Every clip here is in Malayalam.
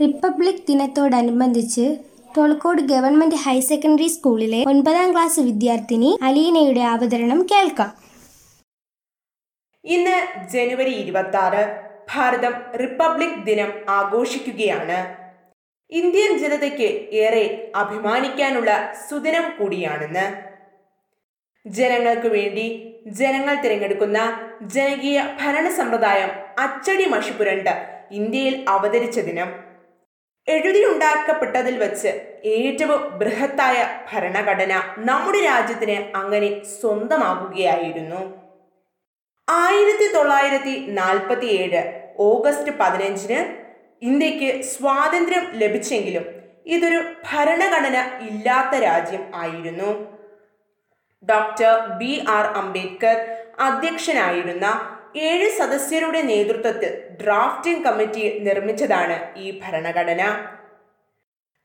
റിപ്പബ്ലിക് ദിനത്തോടനുബന്ധിച്ച് തോൾക്കോട് ഗവൺമെന്റ് ഹയർ സെക്കൻഡറി സ്കൂളിലെ ഒൻപതാം ക്ലാസ് വിദ്യാർത്ഥിനി അലീനയുടെ അവതരണം കേൾക്കാം. ഇന്ന് ജനുവരി ഇരുപത്തി ആറ് ഭാരതം റിപ്പബ്ലിക് ദിനം ആഘോഷിക്കുകയാണ്. ഇന്ത്യൻ ജനതയ്ക്ക് ഏറെ അഭിമാനിക്കാനുള്ള സുദിനം കൂടിയാണെന്ന്. ജനങ്ങൾക്ക് വേണ്ടി ജനങ്ങൾ തിരഞ്ഞെടുക്കുന്ന ജനകീയ ഭരണ സമ്പ്രദായം അച്ചടി മഷിപുരണ്ട് ഇന്ത്യയിൽ അവതരിച്ച ദിനം. എഴുതിയുണ്ടാക്കപ്പെട്ടതിൽ വച്ച് ഏറ്റവും ബൃഹത്തായ ഭരണഘടന നമ്മുടെ രാജ്യത്തിന് അങ്ങനെ സ്വന്തമാകുകയായിരുന്നു. ആയിരത്തി തൊള്ളായിരത്തി നാൽപ്പത്തി ഏഴ് ഓഗസ്റ്റ് പതിനഞ്ചിന് ഇന്ത്യയ്ക്ക് സ്വാതന്ത്ര്യം ലഭിച്ചെങ്കിലും ഇതൊരു ഭരണഘടന ഇല്ലാത്ത രാജ്യം ആയിരുന്നു. ഡോക്ടർ ബി ആർ അംബേദ്കർ അധ്യക്ഷനായിരുന്ന ഏഴ് സദസ്യരുടെ നേതൃത്വത്തിൽ ഡ്രാഫ്റ്റിംഗ് കമ്മിറ്റി നിർമ്മിച്ചതാണ് ഈ ഭരണഘടന.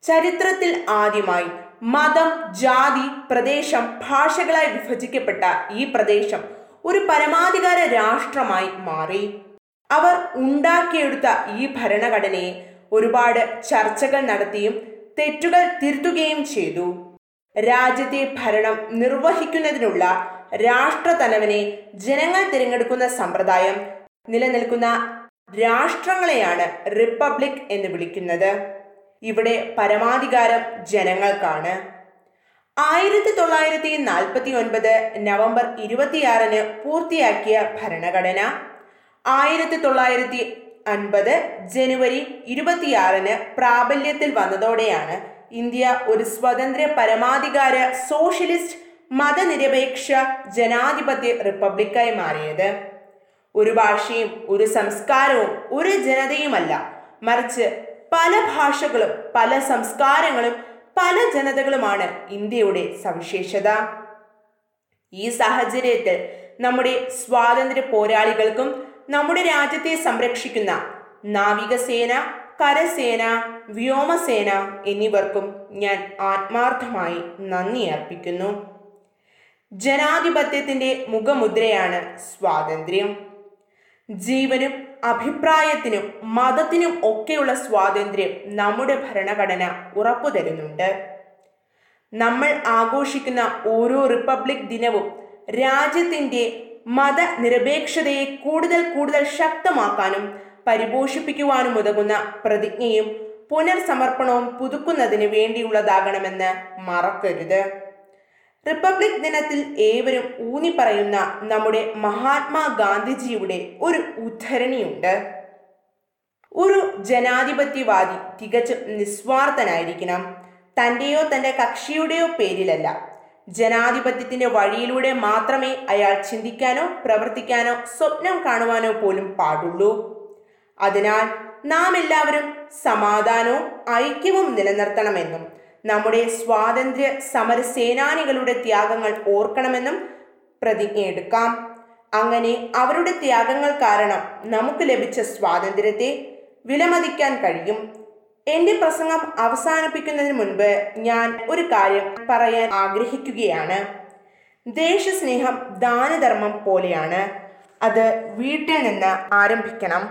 ചരിത്രത്തിൽ ആദ്യമായി മതം ജാതി പ്രദേശം ഭാഷകളായി വിഭജിക്കപ്പെട്ട ഈ പ്രദേശം ഒരു പരമാധികാര രാഷ്ട്രമായി മാറി. അവർ ഉണ്ടാക്കിയെടുത്ത ഈ ഭരണഘടനയെ ഒരുപാട് ചർച്ചകൾ നടത്തിയും തെറ്റുകൾ തിരുത്തുകയും ചെയ്തു. രാജ്യത്തെ ഭരണം നിർവഹിക്കുന്നതിനുള്ള രാഷ്ട്രതലവനെ ജനങ്ങൾ തിരഞ്ഞെടുക്കുന്ന സമ്പ്രദായം നിലനിൽക്കുന്ന രാഷ്ട്രങ്ങളെയാണ് റിപ്പബ്ലിക് എന്ന് വിളിക്കുന്നത്. ഇവിടെ പരമാധികാരം ജനങ്ങൾക്കാണ്. ആയിരത്തി തൊള്ളായിരത്തി നാൽപ്പത്തി ഒൻപത് നവംബർ ഇരുപത്തിയാറിന് പൂർത്തിയാക്കിയ ഭരണഘടന. ആയിരത്തി തൊള്ളായിരത്തി അൻപത് ജനുവരി ഇരുപത്തിയാറിന് പ്രാബല്യത്തിൽ വന്നതോടെയാണ് ഇന്ത്യ ഒരു സ്വതന്ത്ര പരമാധികാര സോഷ്യലിസ്റ്റ് മതനിരപേക്ഷ ജനാധിപത്യ റിപ്പബ്ലിക്കായി മാറിയത്. ഒരു ഭാഷയും ഒരു സംസ്കാരവും ഒരു ജനതയുമല്ല. മറിച്ച് പല ഭാഷകളും പല സംസ്കാരങ്ങളും പല ജനതകളുമാണ് ഇന്ത്യയുടെ സവിശേഷത. ഈ സാഹചര്യത്തിൽ നമ്മുടെ സ്വാതന്ത്ര്യ പോരാളികൾക്കും നമ്മുടെ രാജ്യത്തെ സംരക്ഷിക്കുന്ന നാവികസേന കരസേന വ്യോമസേന എന്നിവർക്കും ഞാൻ ആത്മാർത്ഥമായി നന്ദി അർപ്പിക്കുന്നു. ജനാധിപത്യത്തിന്റെ മുഖമുദ്രയാണ് സ്വാതന്ത്ര്യം. ജീവനും അഭിപ്രായത്തിനും മതത്തിനും ഒക്കെയുള്ള സ്വാതന്ത്ര്യം നമ്മുടെ ഭരണഘടന ഉറപ്പു തരുന്നുണ്ട് നമ്മൾ ആഘോഷിക്കുന്ന ഓരോ റിപ്പബ്ലിക് ദിനവും രാജ്യത്തിന്റെ മതനിരപേക്ഷതയെ കൂടുതൽ കൂടുതൽ ശക്തമാക്കാനും പരിപോഷിപ്പിക്കുവാനും ഉതകുന്ന പ്രതിജ്ഞയും പുനർസമർപ്പണവും പുതുക്കുന്നതിന് വേണ്ടിയുള്ളതാകണമെന്ന് മറക്കരുത്. റിപ്പബ്ലിക് ദിനത്തിൽ ഏവരും ഊന്നി പറയുന്ന നമ്മുടെ മഹാത്മാ ഗാന്ധിജിയുടെ ഒരു ഉദ്ധരണിയുണ്ട്. ഒരു ജനാധിപത്യവാദി തികച്ചും നിസ്വാർത്ഥനായിരിക്കണം. തന്റെയോ തന്റെ കക്ഷിയുടെയോ പേരിലല്ല. ജനാധിപത്യത്തിന്റെ വഴിയിലൂടെ മാത്രമേ അയാൾ ചിന്തിക്കാനോ പ്രവർത്തിക്കാനോ സ്വപ്നം കാണുവാനോ പോലും പാടുള്ളൂ. അതിനാൽ നാം എല്ലാവരും സമാധാനവും ഐക്യവും നിലനിർത്തണമെന്നും നമ്മുടെ സ്വാതന്ത്ര്യ സമര സേനാനികളുടെ ത്യാഗങ്ങൾ ഓർക്കണമെന്നും പ്രതിജ്ഞയെടുക്കാം അങ്ങനെ അവരുടെ ത്യാഗങ്ങൾ കാരണം നമുക്ക് ലഭിച്ച സ്വാതന്ത്ര്യത്തെ വിലമതിക്കാൻ കഴിയും. എന്റെ പ്രസംഗം അവസാനിപ്പിക്കുന്നതിന് മുൻപ് ഞാൻ ഒരു കാര്യം പറയാൻ ആഗ്രഹിക്കുകയാണ്. ദേശസ്നേഹം ദാനധർമ്മം പോലെയാണ്. അത് വീട്ടിൽ നിന്ന് ആരംഭിക്കണം.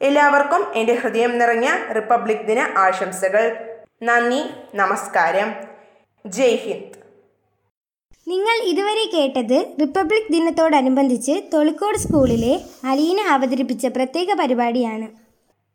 എല്ലാവർക്കും എന്റെ ഹൃദയം നിറഞ്ഞ റിപ്പബ്ലിക് ദിന ആശംസകൾ. നന്ദി നമസ്കാരം. ജയ് ഹിന്ദ്. നിങ്ങൾ ഇതുവരെ കേട്ടത് റിപ്പബ്ലിക് ദിനത്തോടനുബന്ധിച്ച് തൊളിക്കോട് സ്കൂളിലെ അലീന അവതരിപ്പിച്ച പ്രത്യേക പരിപാടിയാണ്.